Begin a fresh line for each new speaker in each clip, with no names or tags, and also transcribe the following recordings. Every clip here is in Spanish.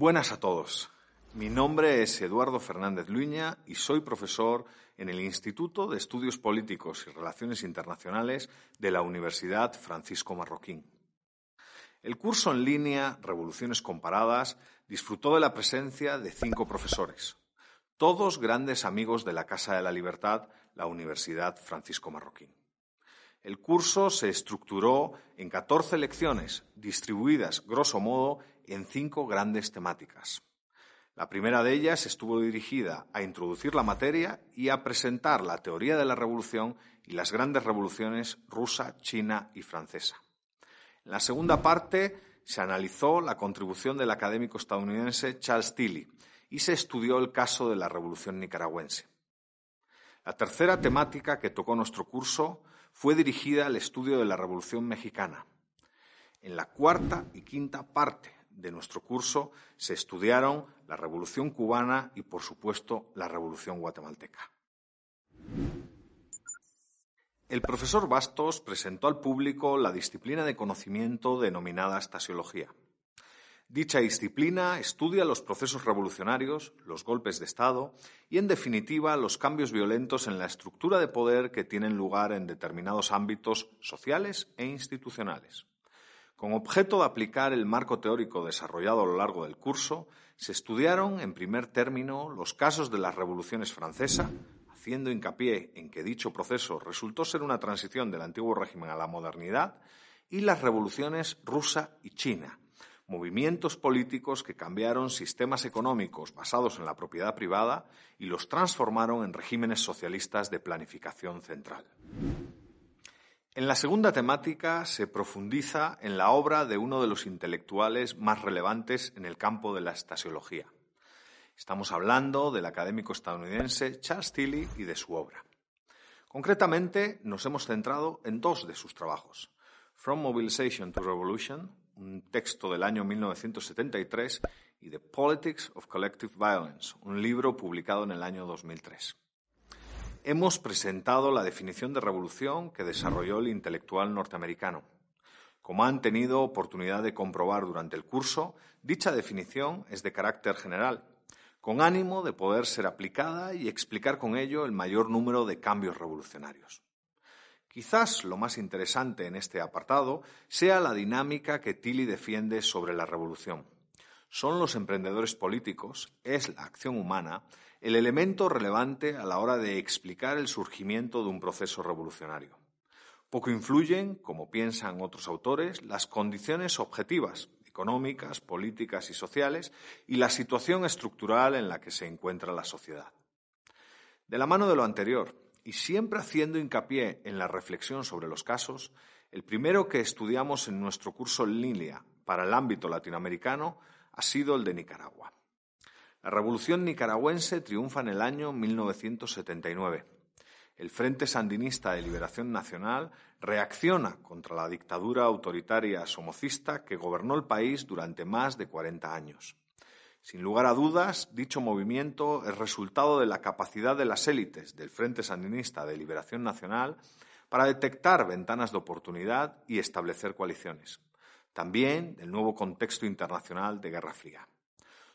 Buenas a todos. Mi nombre es Eduardo Fernández Luña y soy profesor en el Instituto de Estudios Políticos y Relaciones Internacionales de la Universidad Francisco Marroquín. El curso en línea Revoluciones Comparadas disfrutó de la presencia de cinco profesores, todos grandes amigos de la Casa de la Libertad, la Universidad Francisco Marroquín. El curso se estructuró en 14 lecciones, distribuidas, grosso modo, en cinco grandes temáticas. La primera de ellas estuvo dirigida a introducir la materia y a presentar la teoría de la revolución y las grandes revoluciones rusa, china y francesa. En la segunda parte se analizó la contribución del académico estadounidense Charles Tilly y se estudió el caso de la revolución nicaragüense. La tercera temática que tocó nuestro curso fue dirigida al estudio de la revolución mexicana. En la cuarta y quinta parte de nuestro curso se estudiaron la Revolución cubana y, por supuesto, la Revolución guatemalteca. El profesor Bastos presentó al público la disciplina de conocimiento denominada estasiología. Dicha disciplina estudia los procesos revolucionarios, los golpes de Estado y, en definitiva, los cambios violentos en la estructura de poder que tienen lugar en determinados ámbitos sociales e institucionales. Con objeto de aplicar el marco teórico desarrollado a lo largo del curso, se estudiaron, en primer término, los casos de las revoluciones francesa, haciendo hincapié en que dicho proceso resultó ser una transición del antiguo régimen a la modernidad, y las revoluciones rusa y china, movimientos políticos que cambiaron sistemas económicos basados en la propiedad privada y los transformaron en regímenes socialistas de planificación central. En la segunda temática se profundiza en la obra de uno de los intelectuales más relevantes en el campo de la estasiología. Estamos hablando del académico estadounidense Charles Tilly y de su obra. Concretamente, nos hemos centrado en dos de sus trabajos, From Mobilization to Revolution, un texto del año 1973, y The Politics of Collective Violence, un libro publicado en el año 2003 hemos presentado la definición de revolución que desarrolló el intelectual norteamericano. Como han tenido oportunidad de comprobar durante el curso, dicha definición es de carácter general, con ánimo de poder ser aplicada y explicar con ello el mayor número de cambios revolucionarios. Quizás lo más interesante en este apartado sea la dinámica que Tilly defiende sobre la revolución. Son los emprendedores políticos, es la acción humana, el elemento relevante a la hora de explicar el surgimiento de un proceso revolucionario. Poco influyen, como piensan otros autores, las condiciones objetivas, económicas, políticas y sociales, y la situación estructural en la que se encuentra la sociedad. De la mano de lo anterior, y siempre haciendo hincapié en la reflexión sobre los casos, el primero que estudiamos en nuestro curso en línea para el ámbito latinoamericano ha sido el de Nicaragua. La revolución nicaragüense triunfa en el año 1979. El Frente Sandinista de Liberación Nacional reacciona contra la dictadura autoritaria somocista que gobernó el país durante más de 40 años. Sin lugar a dudas, dicho movimiento es resultado de la capacidad de las élites del Frente Sandinista de Liberación Nacional para detectar ventanas de oportunidad y establecer coaliciones. También del nuevo contexto internacional de Guerra Fría.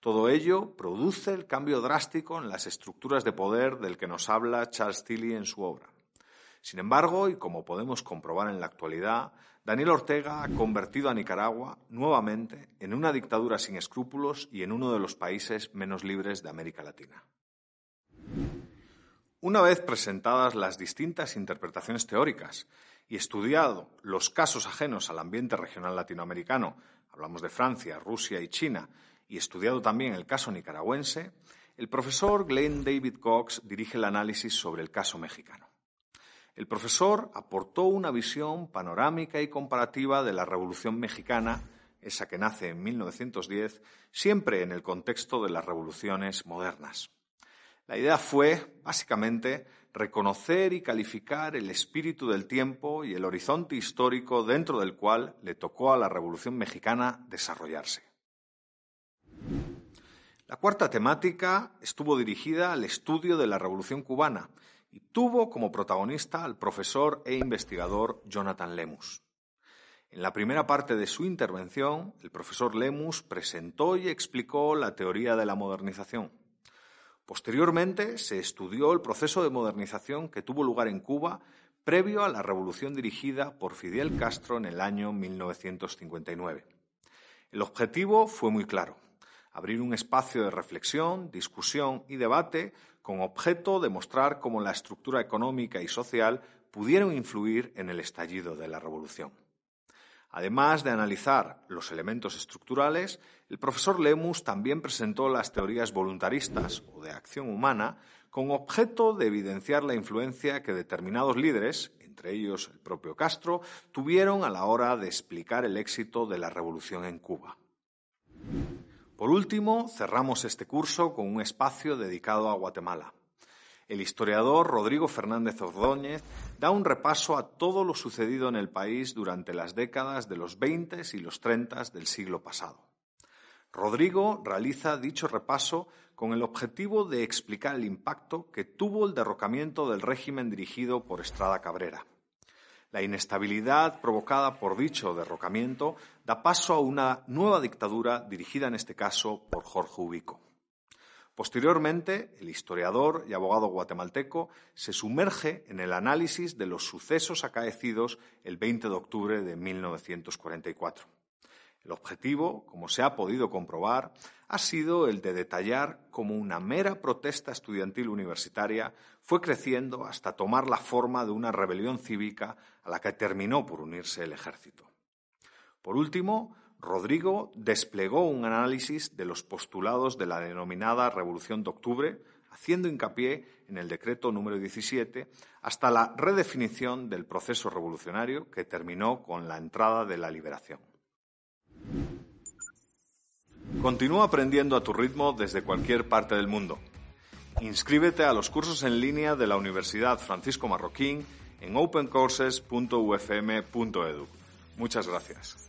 Todo ello produce el cambio drástico en las estructuras de poder del que nos habla Charles Tilly en su obra. Sin embargo, y como podemos comprobar en la actualidad, Daniel Ortega ha convertido a Nicaragua nuevamente en una dictadura sin escrúpulos y en uno de los países menos libres de América Latina. Una vez presentadas las distintas interpretaciones teóricas y estudiado los casos ajenos al ambiente regional latinoamericano, hablamos de Francia, Rusia y China, y estudiado también el caso nicaragüense, el profesor Glenn David Cox dirige el análisis sobre el caso mexicano. El profesor aportó una visión panorámica y comparativa de la Revolución mexicana, esa que nace en 1910, siempre en el contexto de las revoluciones modernas. La idea fue, básicamente, reconocer y calificar el espíritu del tiempo y el horizonte histórico dentro del cual le tocó a la Revolución mexicana desarrollarse. La cuarta temática estuvo dirigida al estudio de la Revolución cubana y tuvo como protagonista al profesor e investigador Jonathan Lemus. En la primera parte de su intervención, el profesor Lemus presentó y explicó la teoría de la modernización. Posteriormente, se estudió el proceso de modernización que tuvo lugar en Cuba previo a la revolución dirigida por Fidel Castro en el año 1959. El objetivo fue muy claro, abrir un espacio de reflexión, discusión y debate con objeto de mostrar cómo la estructura económica y social pudieron influir en el estallido de la revolución. Además de analizar los elementos estructurales, el profesor Lemus también presentó las teorías voluntaristas o de acción humana con objeto de evidenciar la influencia que determinados líderes, entre ellos el propio Castro, tuvieron a la hora de explicar el éxito de la revolución en Cuba. Por último, cerramos este curso con un espacio dedicado a Guatemala. El historiador Rodrigo Fernández Ordóñez da un repaso a todo lo sucedido en el país durante las décadas de los 20 y los 30 del siglo pasado. Rodrigo realiza dicho repaso con el objetivo de explicar el impacto que tuvo el derrocamiento del régimen dirigido por Estrada Cabrera. La inestabilidad provocada por dicho derrocamiento da paso a una nueva dictadura dirigida en este caso por Jorge Ubico. Posteriormente, el historiador y abogado guatemalteco se sumerge en el análisis de los sucesos acaecidos el 20 de octubre de 1944. El objetivo, como se ha podido comprobar, ha sido el de detallar cómo una mera protesta estudiantil universitaria fue creciendo hasta tomar la forma de una rebelión cívica a la que terminó por unirse el ejército. Por último, Rodrigo desplegó un análisis de los postulados de la denominada Revolución de Octubre, haciendo hincapié en el decreto número 17 hasta la redefinición del proceso revolucionario que terminó con la entrada de la liberación. Continúa aprendiendo a tu ritmo desde cualquier parte del mundo. Inscríbete a los cursos en línea de la Universidad Francisco Marroquín en opencourses.ufm.edu. Muchas gracias.